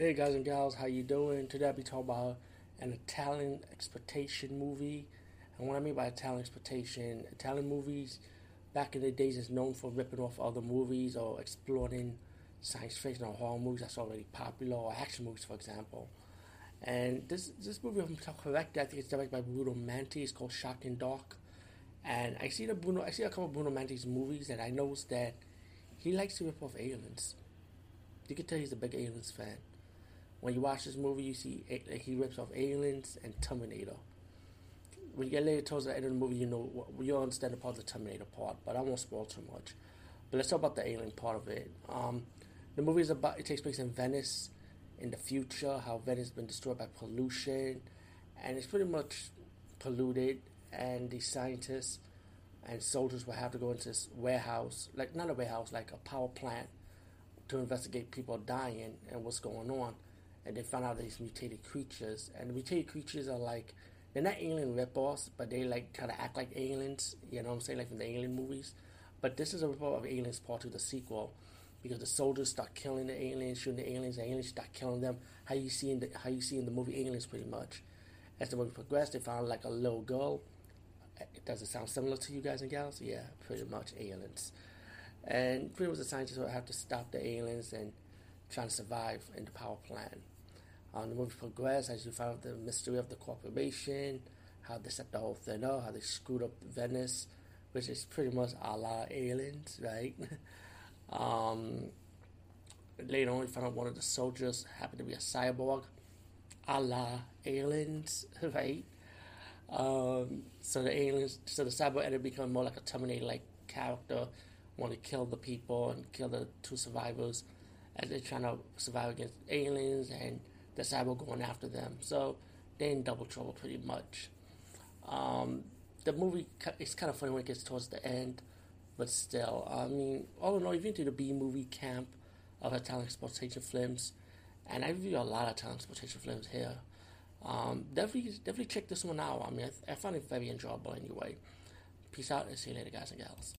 Hey guys and gals, how you doing? Today I'll be talking about an Italian exploitation movie. And what I mean by Italian exploitation, Italian movies back in the days is known for ripping off other movies or exploiting science fiction or horror movies that's already popular or action movies, for example. And this this movie, I'm correct, I think it's directed by Bruno Manti. It's called Shocking Dark. And I see the Bruno, I see a couple of Bruno Manti's movies, and I noticed that he likes to rip off aliens. You can tell he's a big aliens fan. When you watch this movie, you see he rips off aliens and Terminator. When you get later towards the end of the movie, you know you understand the part of the Terminator part, but I won't spoil too much. But let's talk about the alien part of it. Um, the movie is about it takes place in Venice in the future, how Venice has been destroyed by pollution, and it's pretty much polluted and the scientists and soldiers will have to go into this warehouse, like not a warehouse, like a power plant, to investigate people dying and what's going on. And they found out these mutated creatures, and mutated creatures are like they're not alien ripoffs, but they like kind of act like aliens. You know what I'm saying, like from the alien movies. But this is a ripoff of Aliens Part Two, the sequel, because the soldiers start killing the aliens, shooting the aliens, the aliens start killing them. How you see in the how you see in the movie Aliens, pretty much. As the movie progressed, they found like a little girl uh, does it sound similar to you guys and gals? Yeah, pretty much aliens. And pretty much the scientists will have to stop the aliens and try to survive in the power plant. Um, the movie progresses as you find out the mystery of the corporation, how they set the whole thing up, how they screwed up Venice, which is pretty much a la aliens, right? um, later on, you find out one of the soldiers happened to be a cyborg, a la aliens, right? Um, so the aliens, so the cyborg ended up becoming more like a Terminator-like character, want to kill the people and kill the two survivors as they're trying to survive against aliens and the cyborg going after them. So they're in double trouble pretty much. Um, the movie is kind of funny when it gets towards the end, but still, I mean, all in all, even to the B movie camp of Italian exploitation films, and I review a lot of Italian exploitation films here. Um, definitely, definitely check this one out. I mean, I, I found it very enjoyable anyway. Peace out and see you later, guys and gals.